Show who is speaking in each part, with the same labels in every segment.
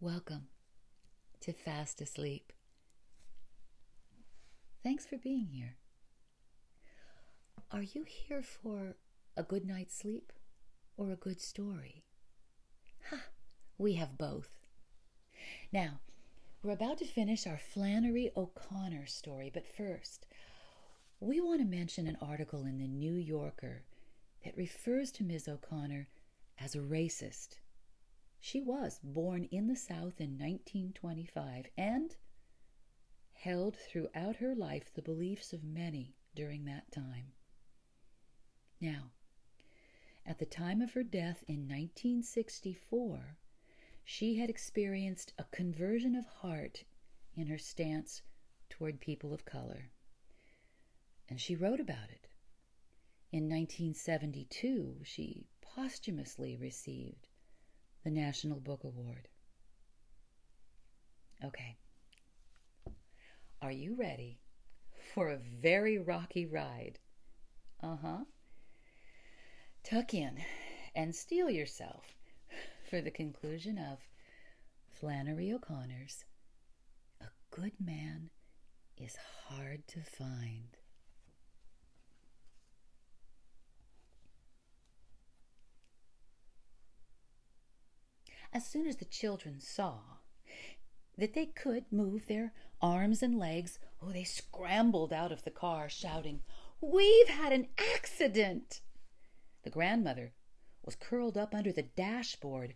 Speaker 1: Welcome to Fast Asleep. Thanks for being here. Are you here for a good night's sleep or a good story? Ha! We have both. Now, we're about to finish our Flannery O'Connor story, but first, we want to mention an article in the New Yorker that refers to Ms. O'Connor as a racist. She was born in the South in 1925 and held throughout her life the beliefs of many during that time. Now, at the time of her death in 1964, she had experienced a conversion of heart in her stance toward people of color. And she wrote about it. In 1972, she posthumously received the National Book Award. Okay. Are you ready for a very rocky ride? Uh huh. Tuck in and steel yourself for the conclusion of Flannery O'Connor's A Good Man is Hard to Find. As soon as the children saw that they could move their arms and legs, oh, they scrambled out of the car, shouting, We've had an accident! The grandmother was curled up under the dashboard,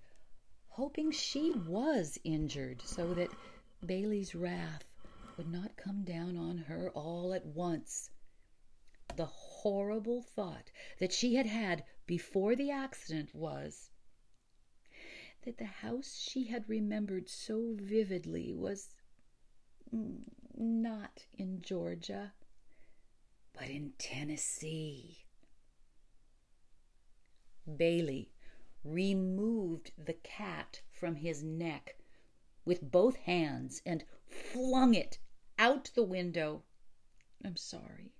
Speaker 1: hoping she was injured so that Bailey's wrath would not come down on her all at once. The horrible thought that she had had before the accident was that the house she had remembered so vividly was not in Georgia, but in Tennessee. Bailey removed the cat from his neck with both hands and flung it out the window. I'm sorry.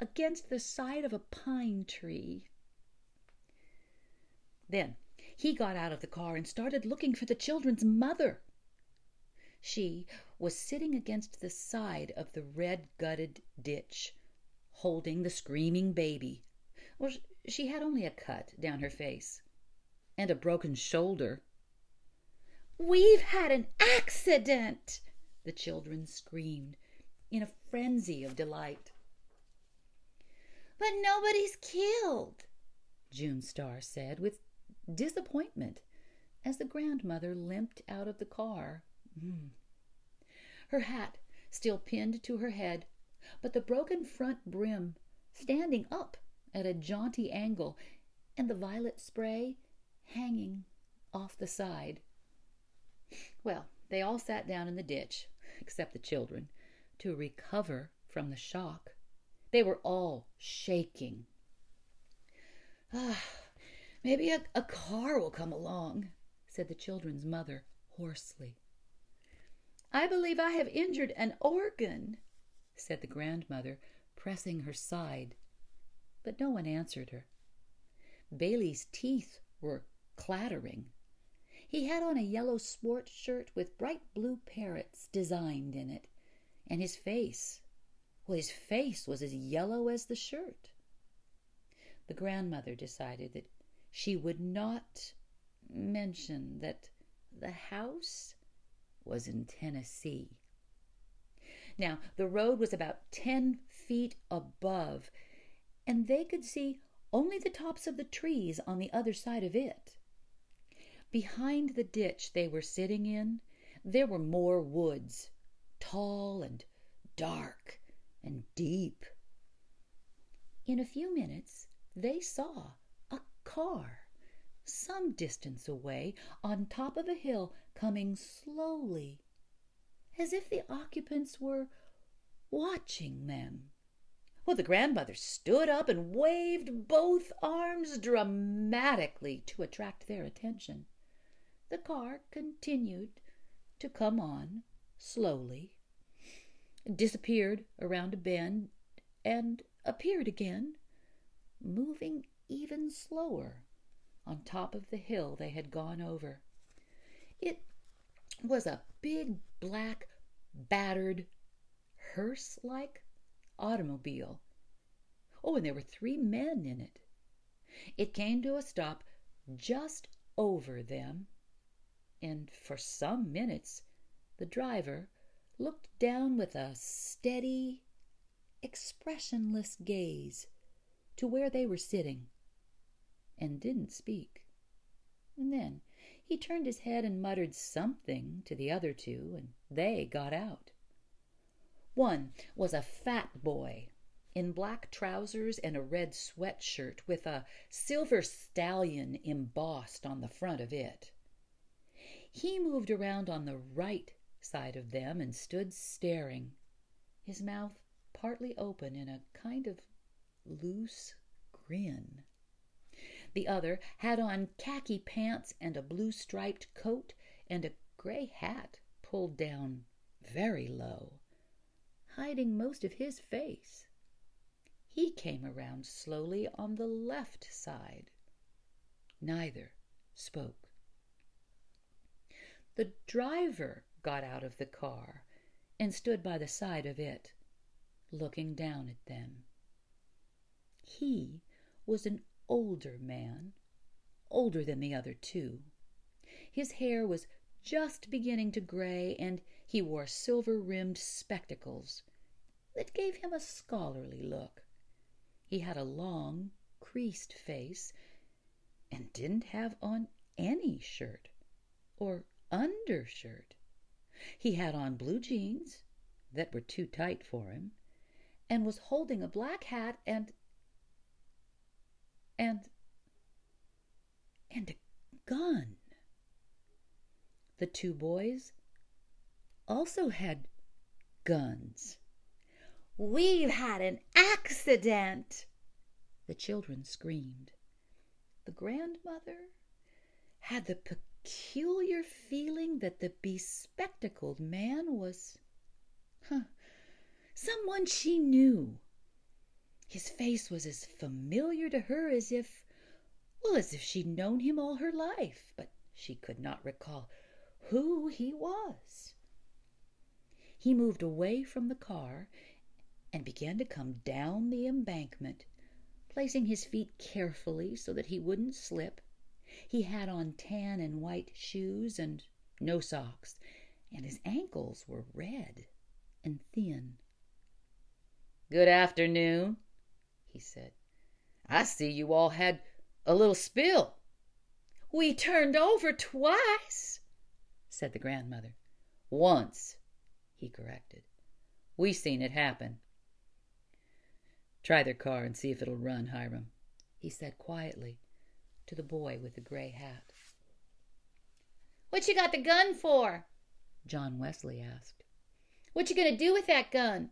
Speaker 1: Against the side of a pine tree. Then he got out of the car and started looking for the children's mother. She was sitting against the side of the red gutted ditch, holding the screaming baby. Well, she had only a cut down her face and a broken shoulder. We've had an accident, the children screamed in a frenzy of delight. But nobody's killed, June Star said with disappointment as the grandmother limped out of the car. Mm. Her hat still pinned to her head, but the broken front brim standing up at a jaunty angle, and the violet spray hanging off the side. Well, they all sat down in the ditch, except the children, to recover from the shock. They were all shaking. Ah, maybe a, a car will come along, said the children's mother hoarsely. I believe I have injured an organ, said the grandmother, pressing her side but no one answered her. Bailey's teeth were clattering. He had on a yellow sport shirt with bright blue parrots designed in it, and his face, well, his face was as yellow as the shirt. The grandmother decided that she would not mention that the house was in Tennessee. Now, the road was about ten feet above, and they could see only the tops of the trees on the other side of it. Behind the ditch they were sitting in, there were more woods, tall and dark and deep. In a few minutes they saw car some distance away on top of a hill coming slowly, as if the occupants were watching them. Well, the grandmother stood up and waved both arms dramatically to attract their attention. The car continued to come on slowly, disappeared around a bend, and appeared again, moving even slower on top of the hill they had gone over. It was a big, black, battered, hearse like automobile. Oh, and there were three men in it. It came to a stop just over them, and for some minutes the driver looked down with a steady, expressionless gaze to where they were sitting and didn't speak. And then he turned his head and muttered something to the other two, and they got out. One was a fat boy in black trousers and a red sweatshirt with a silver stallion embossed on the front of it. He moved around on the right side of them and stood staring, his mouth partly open in a kind of loose grin. The other had on khaki pants and a blue striped coat and a gray hat pulled down very low, hiding most of his face. He came around slowly on the left side. Neither spoke. The driver got out of the car and stood by the side of it, looking down at them. He was an older man, older than the other two. His hair was just beginning to gray, and he wore silver rimmed spectacles that gave him a scholarly look. He had a long, creased face and didn't have on any shirt or undershirt. He had on blue jeans that were too tight for him and was holding a black hat and and and a gun. The two boys also had guns. We've had an accident! The children screamed. The grandmother had the peculiar feeling that the bespectacled man was huh, someone she knew. His face was as familiar to her as if, well, as if she'd known him all her life, but she could not recall who he was. He moved away from the car and began to come down the embankment, placing his feet carefully so that he wouldn't slip. He had on tan and white shoes and no socks, and his ankles were red and thin. Good afternoon, he said. I see you all had a little spill. We turned over twice, said the grandmother. Once, he corrected. We seen it happen. Try their car and see if it'll run, Hiram, he said quietly to the boy with the gray hat. What you got the gun for? John Wesley asked. What you gonna do with that gun?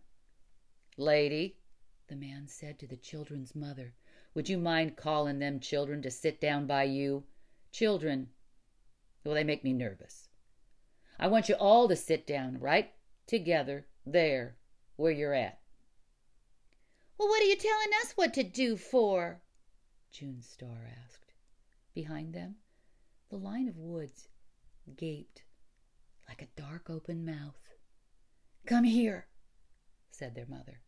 Speaker 1: Lady, the man said to the children's mother, would you mind calling them children to sit down by you? Children, well, they make me nervous. I want you all to sit down right together there where you're at. Well, what are you telling us what to do for? June Star asked. Behind them, the line of woods gaped like a dark open mouth. Come here, said their mother.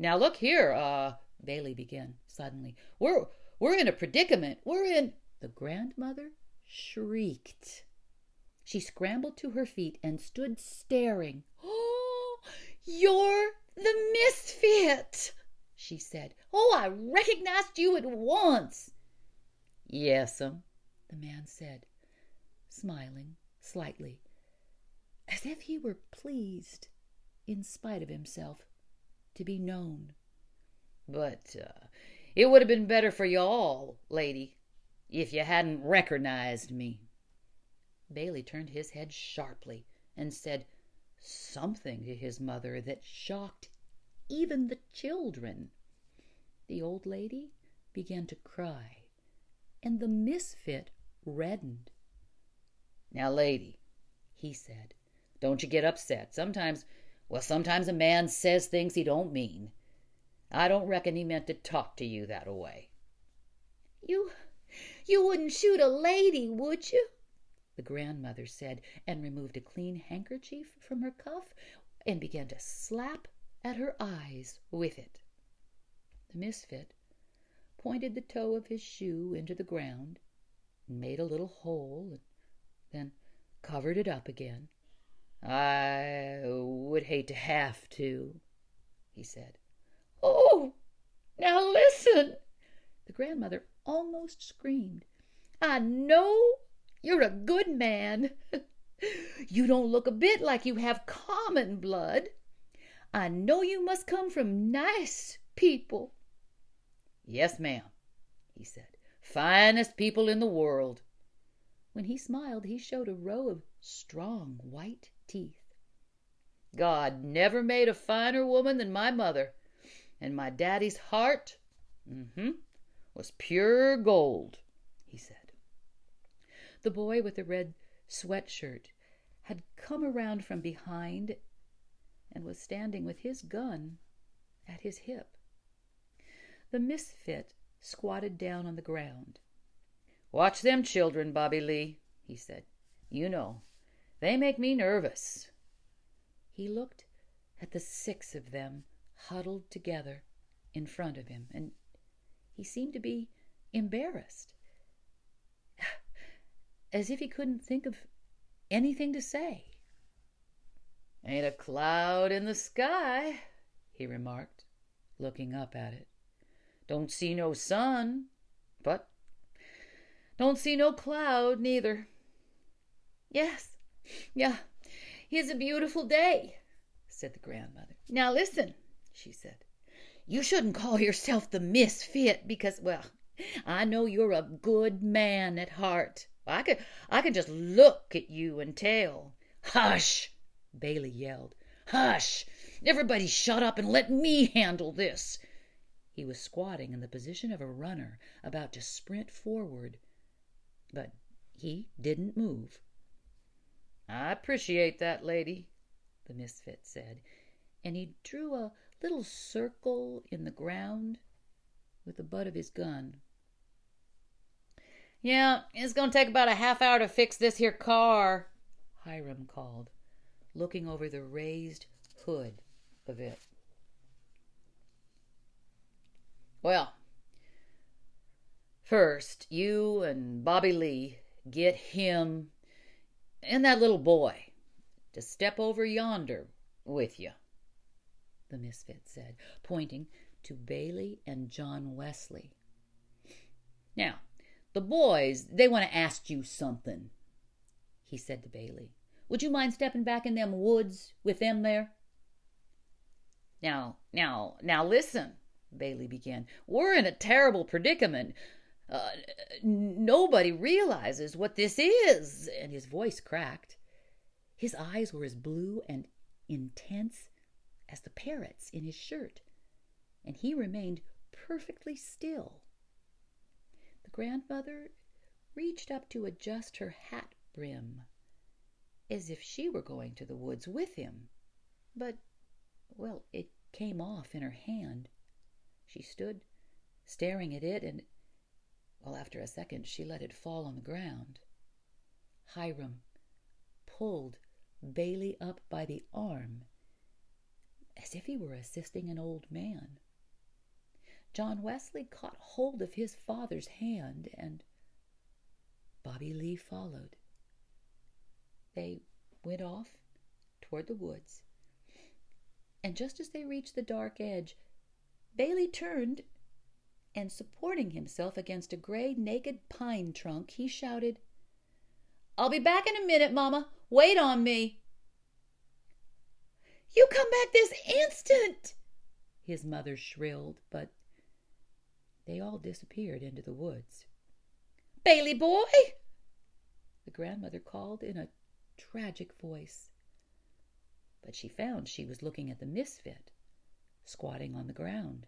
Speaker 1: Now look here, uh, Bailey began suddenly. We're we're in a predicament. We're in the grandmother shrieked. She scrambled to her feet and stood staring. Oh, you're the misfit! she said. Oh, I recognized you at once. Yes'm, the man said, smiling slightly, as if he were pleased, in spite of himself, to be known. But uh, it would have been better for you all, lady, if you hadn't recognized me. Bailey turned his head sharply and said something to his mother that shocked even the children. The old lady began to cry, and the misfit reddened. Now, lady, he said, don't you get upset. Sometimes, well, sometimes a man says things he don't mean. I don't reckon he meant to talk to you that way. You, you wouldn't shoot a lady, would you? the grandmother said, and removed a clean handkerchief from her cuff and began to slap at her eyes with it. The misfit pointed the toe of his shoe into the ground and made a little hole and then covered it up again. I would hate to have to, he said.
Speaker 2: Oh, now listen,
Speaker 1: the grandmother almost screamed.
Speaker 2: I know you're a good man. you don't look a bit like you have common blood. I know you must come from nice people.
Speaker 1: Yes, ma'am, he said. Finest people in the world. When he smiled, he showed a row of strong white teeth. God never made a finer woman than my mother, and my daddy's heart mm-hmm, was pure gold, he said. The boy with the red sweatshirt had come around from behind and was standing with his gun at his hip. The misfit squatted down on the ground. Watch them children, Bobby Lee, he said. You know, they make me nervous. He looked at the six of them huddled together in front of him, and he seemed to be embarrassed as if he couldn't think of anything to say. Ain't a cloud in the sky, he remarked, looking up at it. Don't see no sun, but don't see no cloud neither.
Speaker 2: Yes, yeah, it's a beautiful day, said the grandmother. Now listen, she said. You shouldn't call yourself the misfit because, well, I know you're a good man at heart. I could I could just look at you and tell.
Speaker 1: Hush! Bailey yelled. Hush! Everybody shut up and let me handle this. He was squatting in the position of a runner about to sprint forward, but he didn't move. I appreciate that, lady, the misfit said, and he drew a little circle in the ground with the butt of his gun.
Speaker 2: Yeah, it's to take about a half hour to fix this here car, Hiram called,
Speaker 1: looking over the raised hood of it. Well, first, you and Bobby Lee get him and that little boy to step over yonder with you, the misfit said, pointing to Bailey and John Wesley. Now, the boys, they want to ask you something, he said to Bailey. Would you mind stepping back in them woods with them there? Now, now, now listen, Bailey began. We're in a terrible predicament. Uh, nobody realizes what this is. And his voice cracked. His eyes were as blue and intense as the parrot's in his shirt, and he remained perfectly still. The grandmother reached up to adjust her hat brim, as if she were going to the woods with him. But, well, it came off in her hand. She stood staring at it, and, well, after a second, she let it fall on the ground. Hiram pulled Bailey up by the arm, as if he were assisting an old man. John Wesley caught hold of his father's hand, and Bobby Lee followed. They went off toward the woods, and just as they reached the dark edge, Bailey turned, and supporting himself against a gray, naked pine trunk, he shouted, I'll be back in a minute, Mama. Wait on me.
Speaker 2: You come back this instant,
Speaker 1: his mother shrilled, but they all disappeared into the woods.
Speaker 2: Bailey boy!
Speaker 1: The grandmother called in a tragic voice. But she found she was looking at the misfit, squatting on the ground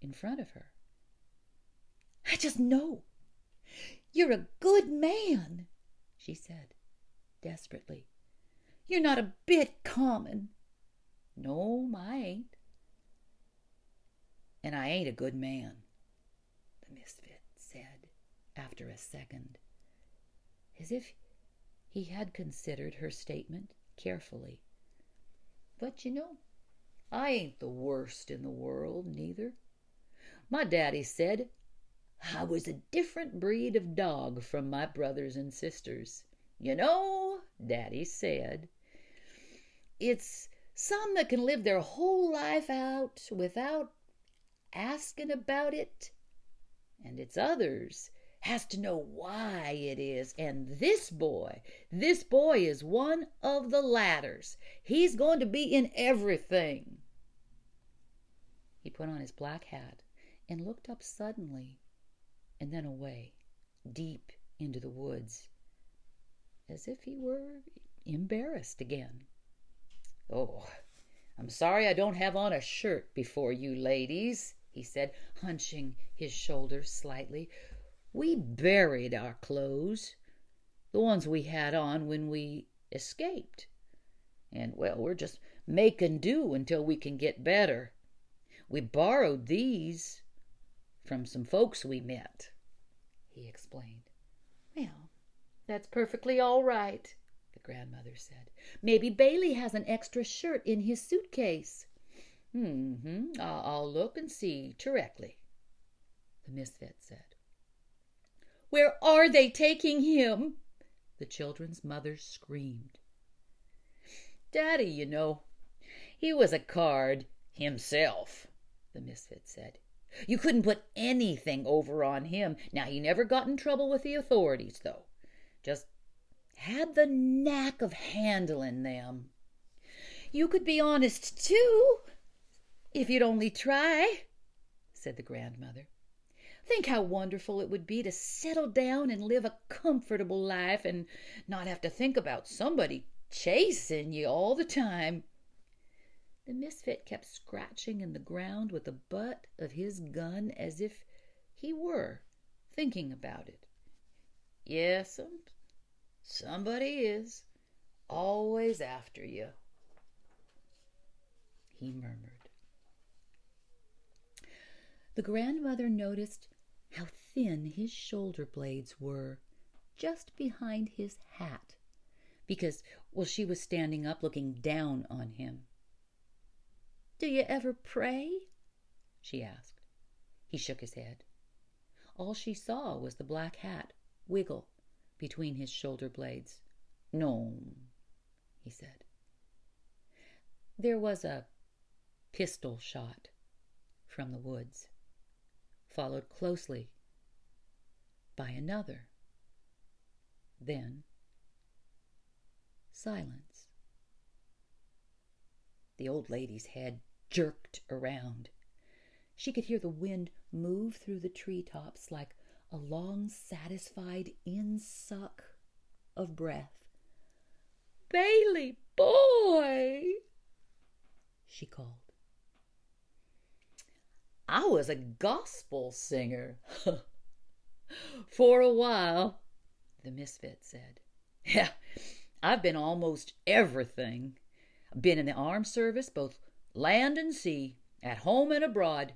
Speaker 1: in front of her.
Speaker 2: I just know you're a good man, she said desperately. You're not a bit common.
Speaker 1: No, I ain't. And I ain't a good man the misfit said after a second, as if He had considered her statement carefully. But you know, I ain't the worst in the world, neither. My daddy said I was a different breed of dog from my brothers and sisters. You know, daddy said, it's some that can live their whole life out without asking about it, and it's others has to know why it is. And this boy, this boy is one of the ladders. He's going to be in everything. He put on his black hat and looked up suddenly and then away, deep into the woods, as if he were embarrassed again. Oh, I'm sorry I don't have on a shirt before you ladies, he said, hunching his shoulders slightly. We buried our clothes, the ones we had on when we escaped. And, well, we're just making do until we can get better. We borrowed these from some folks we met, he explained.
Speaker 2: Well, that's perfectly all right, the grandmother said. Maybe Bailey has an extra shirt in his suitcase.
Speaker 1: Mm-hmm. I'll, I'll look and see directly, the misfit said.
Speaker 2: Where are they taking him?
Speaker 1: The children's mother screamed. Daddy, you know, he was a card himself, the misfit said. You couldn't put anything over on him. Now, he never got in trouble with the authorities, though. Just had the knack of handling them.
Speaker 2: You could be honest, too, if you'd only try, said the grandmother. Think how wonderful it would be to settle down and live a comfortable life and not have to think about somebody chasing you all the time. The misfit kept scratching in the ground with the butt of his gun as if he were thinking about it.
Speaker 1: Yes'm, somebody is always after you, he murmured. The grandmother noticed how thin his shoulder blades were just behind his hat because, well, she was standing up looking down on him.
Speaker 2: Do you ever pray?
Speaker 1: she asked. He shook his head. All she saw was the black hat wiggle between his shoulder blades. No, he said. There was a pistol shot from the woods followed closely by another. Then silence. The old lady's head jerked around. She could hear the wind move through the tree tops like a long, satisfied insuck of breath.
Speaker 2: Bailey, boy,
Speaker 1: she called. I was a gospel singer. For a while, the misfit said. Yeah, I've been almost everything. Been in the armed service, both land and sea, at home and abroad.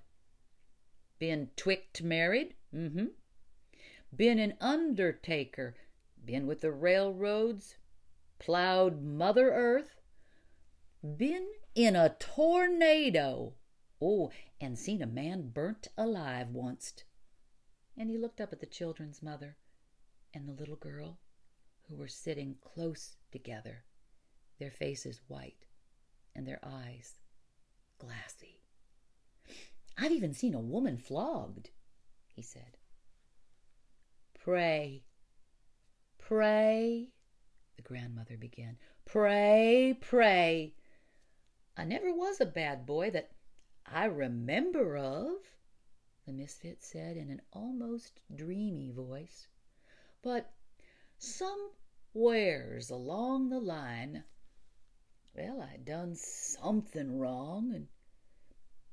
Speaker 1: Been twict married, mm-hmm. Been an undertaker, been with the railroads, plowed Mother Earth, been in a tornado. Oh, and seen a man burnt alive onct. And he looked up at the children's mother and the little girl, who were sitting close together, their faces white and their eyes glassy. I've even seen a woman flogged, he said. Pray, pray, the grandmother began. Pray, pray. I never was a bad boy that I remember of, the misfit said in an almost dreamy voice. But somewheres along the line, well, I done something wrong and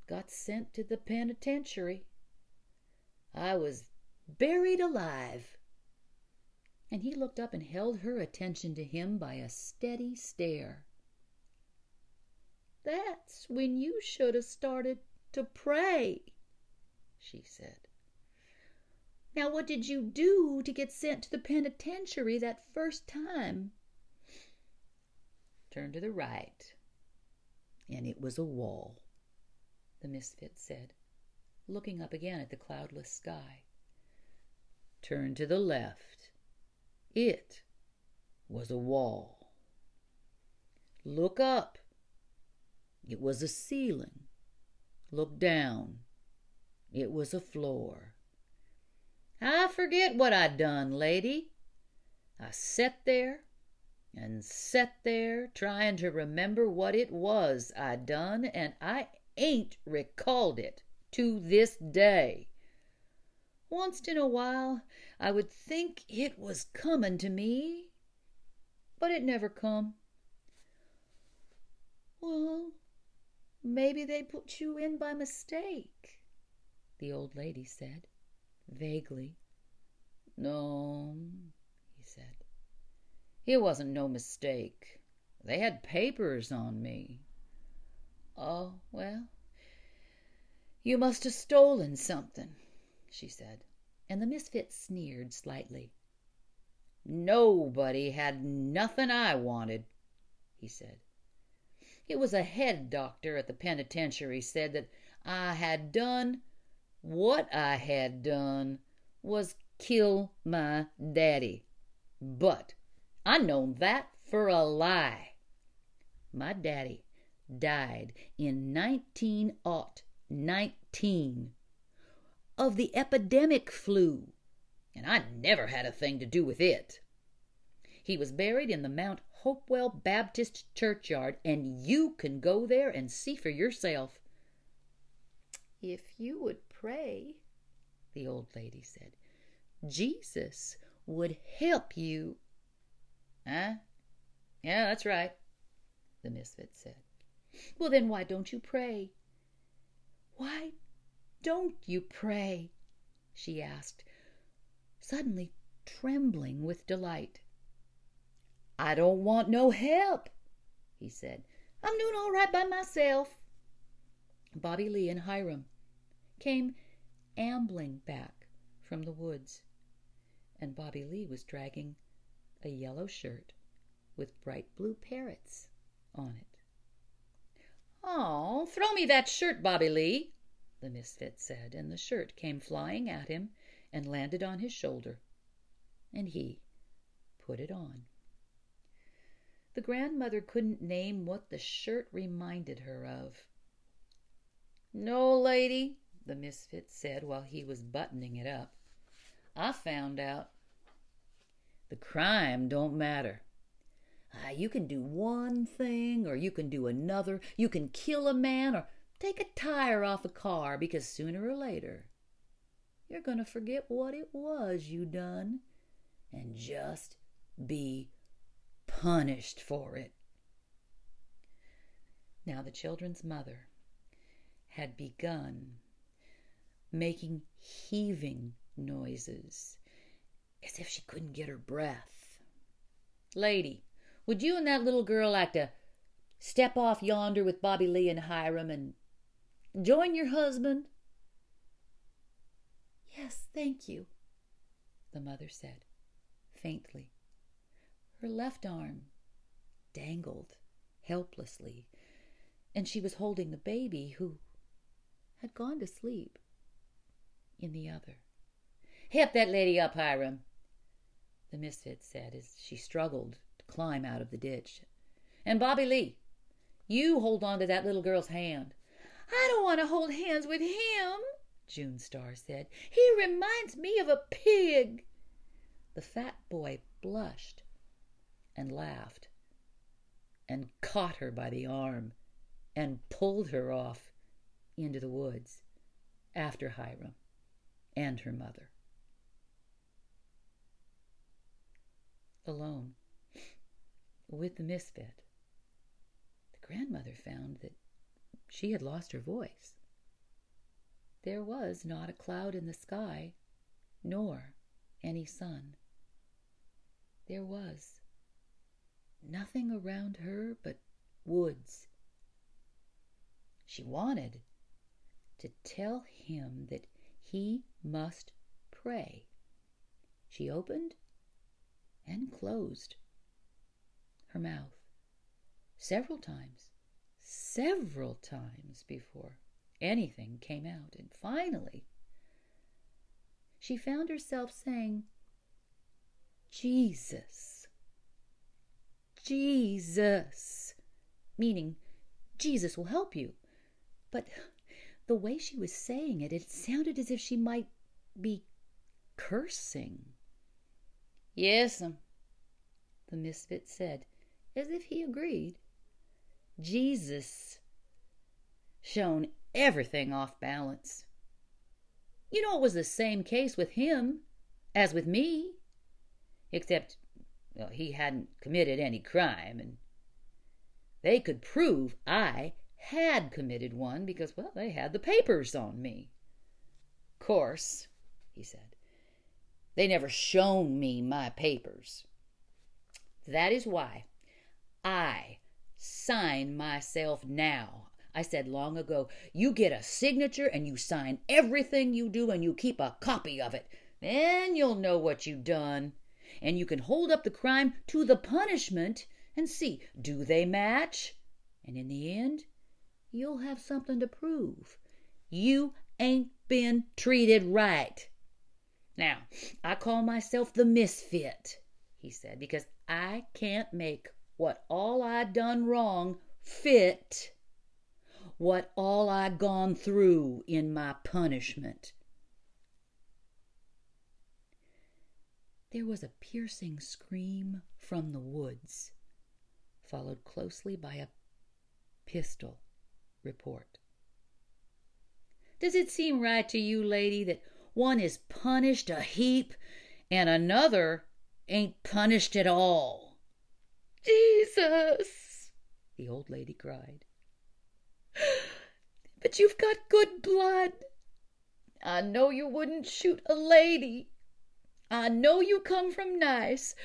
Speaker 1: got sent to the penitentiary. I was buried alive. And he looked up and held her attention to him by a steady stare.
Speaker 2: That's when you should have started to pray, she said. Now, what did you do to get sent to the penitentiary that first time?
Speaker 1: Turn to the right, and it was a wall, the misfit said, looking up again at the cloudless sky. Turn to the left. It was a wall. Look up. It was a ceiling. Look down. It was a floor. I forget what I done, lady. I set there and set there trying to remember what it was I done, and I ain't recalled it to this day. Onct in a while I would think it was comin' to me, but it never come.
Speaker 2: Well, maybe they put you in by mistake, the old lady said, vaguely.
Speaker 1: No. It wasn't no mistake. They had papers on me.
Speaker 2: Oh, well, you must have stolen something, she said, and the misfit sneered slightly.
Speaker 1: Nobody had nothing I wanted, he said. It was a head doctor at the penitentiary said that I had done what I had done was kill my daddy. But I known that for a lie. My daddy died in 19 19 of the epidemic flu, and I never had a thing to do with it. He was buried in the Mount Hopewell Baptist churchyard, and you can go there and see for yourself.
Speaker 2: If you would pray, the old lady said, Jesus would help you
Speaker 1: Huh? Yeah, that's right, the misfit said.
Speaker 2: Well, then why don't you pray? Why don't you pray? she asked, suddenly trembling with delight.
Speaker 1: I don't want no help, he said.
Speaker 2: I'm doing all right by myself.
Speaker 1: Bobby Lee and Hiram came ambling back from the woods, and Bobby Lee was dragging a yellow shirt with bright blue parrots on it. Oh, throw me that shirt, Bobby Lee, the misfit said, and the shirt came flying at him and landed on his shoulder, and he put it on. The grandmother couldn't name what the shirt reminded her of. No, lady, the misfit said while he was buttoning it up. I found out the crime don't matter. Ah, you can do one thing or you can do another. You can kill a man or take a tire off a car because sooner or later you're going to forget what it was you done and just be punished for it. Now the children's mother had begun making heaving noises as if she couldn't get her breath. Lady, would you and that little girl like to step off yonder with Bobby Lee and Hiram and join your husband?
Speaker 2: Yes, thank you, the mother said, faintly. Her left arm dangled helplessly, and she was holding the baby who had gone to sleep in the other.
Speaker 1: Help that lady up, Hiram, the misfit said as she struggled to climb out of the ditch. And Bobby Lee, you hold on to that little girl's hand.
Speaker 2: I don't want to hold hands with him, June Star said. He reminds me of a pig.
Speaker 1: The fat boy blushed and laughed and caught her by the arm and pulled her off into the woods after Hiram and her mother. Alone with the misfit, the grandmother found that she had lost her voice. There was not a cloud in the sky, nor any sun. There was nothing around her but woods. She wanted to tell him that he must pray. She opened and closed her mouth several times, several times before anything came out. And finally, she found herself saying, Jesus, Jesus, meaning Jesus will help you. But the way she was saying it, it sounded as if she might be cursing.
Speaker 2: Yes'm, the misfit said, as if he agreed. Jesus shown everything off balance. You know, it was the same case with him as with me, except he hadn't committed any crime, and they could prove I had committed one because, well, they had the papers on me. Course, he said, they never shown me my papers. That is why I sign myself now. I said long ago, you get a signature and you sign everything you do and you keep a copy of it. Then you'll know what you've done. And you can hold up the crime to the punishment and see do they match? And in the end, you'll have something to prove. You ain't been treated right. Now, I call myself the misfit, he said, because I can't make what all I done wrong fit what all I gone through in my punishment.
Speaker 1: There was a piercing scream from the woods, followed closely by a pistol report.
Speaker 2: Does it seem right to you, lady, that one is punished a heap and another ain't punished at all?
Speaker 1: Jesus! the old lady cried. But you've got good blood. I know you wouldn't shoot a lady. I know you come from nice.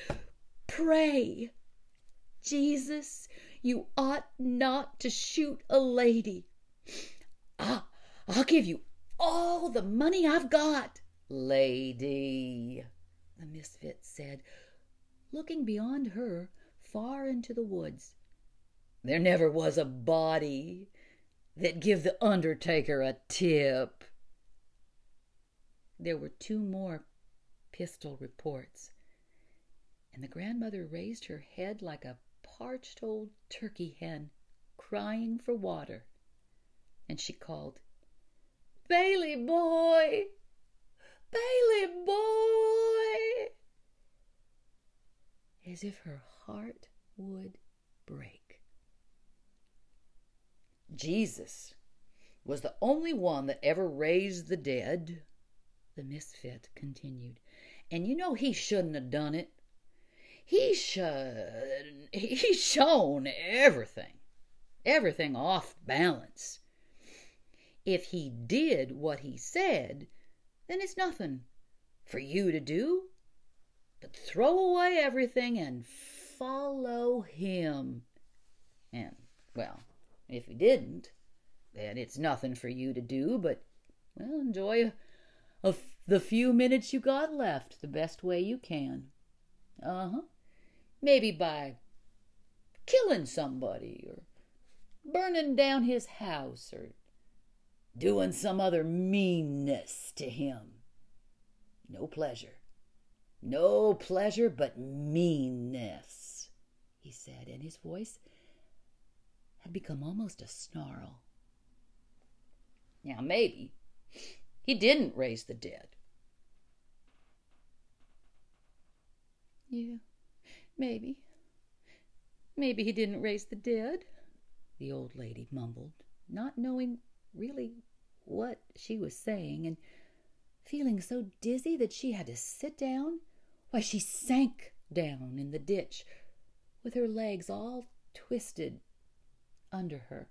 Speaker 1: Pray. Jesus, you ought not to shoot a lady. I, I'll give you all the money I've got.
Speaker 2: Lady, the misfit said, looking beyond her far into the woods. There never was a body that give the undertaker a tip.
Speaker 1: There were two more pistol reports, and the grandmother raised her head like a parched old turkey hen crying for water, and she called, Bailey boy! Bailey boy! As if her heart would break.
Speaker 2: Jesus was the only one that ever raised the dead, the misfit continued. And you know he shouldn't have done it. He should he shown everything. Everything off balance. If he did what he said, then it's nothing for you to do but throw away everything and follow him. And, well, if he didn't, then it's nothing for you to do but, well, enjoy the few minutes you got left the best way you can. Uh huh. Maybe by killing somebody or burning down his house or doing some other meanness to him. No pleasure. No pleasure but meanness, he said, and his voice had become almost a snarl. Now, maybe he didn't raise the dead.
Speaker 1: Yeah, maybe. Maybe he didn't raise the dead, the old lady mumbled, not knowing really what she was saying, and feeling so dizzy that she had to sit down. Why, she sank down in the ditch with her legs all twisted under her.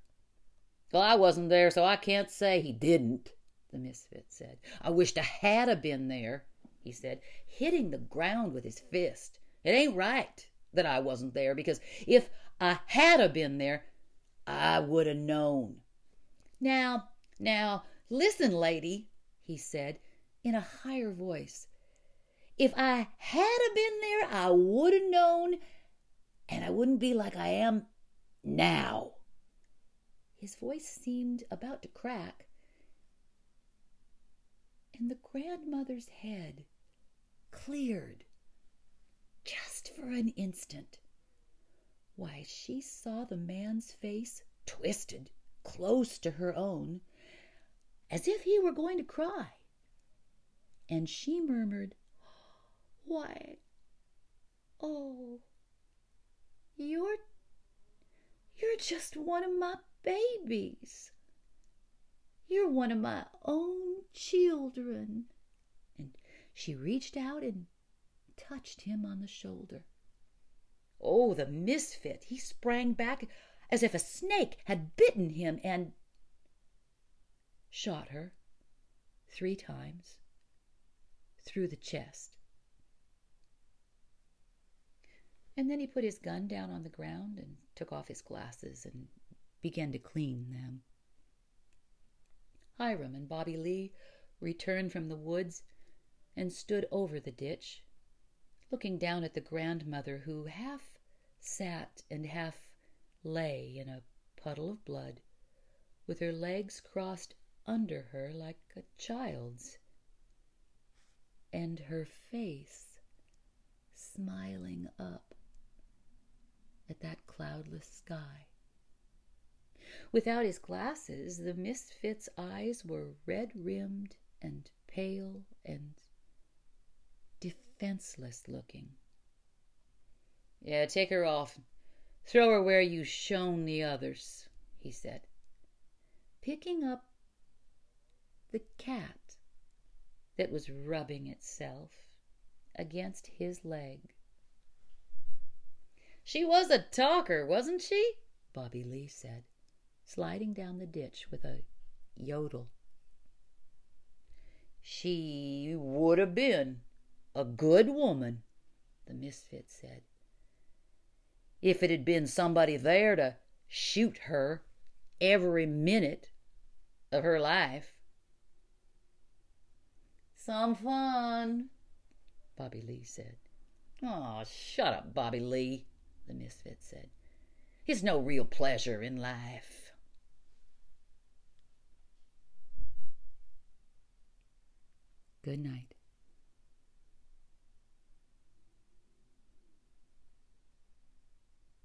Speaker 2: Well, I wasn't there, so I can't say he didn't, the misfit said. I wished I had a been there, he said, hitting the ground with his fist. It ain't right that I wasn't there, because if I had a been there, I would have known.
Speaker 1: Now, now, listen, lady, he said, in a higher voice. If I had a been there, I would have known, and I wouldn't be like I am now. His voice seemed about to crack, and the grandmother's head cleared just for an instant. Why, she saw the man's face twisted close to her own, as if he were going to cry. And she murmured, Why, oh, you're, you're just one of my babies. You're one of my own children. And she reached out and touched him on the shoulder. Oh, the misfit! He sprang back as if a snake had bitten him and shot her three times through the chest. And then he put his gun down on the ground and took off his glasses and began to clean them. Hiram and Bobby Lee returned from the woods and stood over the ditch, looking down at the grandmother who half sat and half lay in a puddle of blood, with her legs crossed under her like a child's, and her face smiling up at that cloudless sky. Without his glasses, the misfit's eyes were red rimmed and pale and defenseless looking. Yeah, take her off. Throw her where you shown the others, he said, picking up the cat that was rubbing itself against his leg. She was a talker, wasn't she? Bobby Lee said, sliding down the ditch with a yodel. She would have been a good woman, the misfit said, if it had been somebody there to shoot her every minute of her life. Some fun, Bobby Lee said. Oh, shut up, Bobby Lee, the misfit said. It's no real pleasure in life. Good night.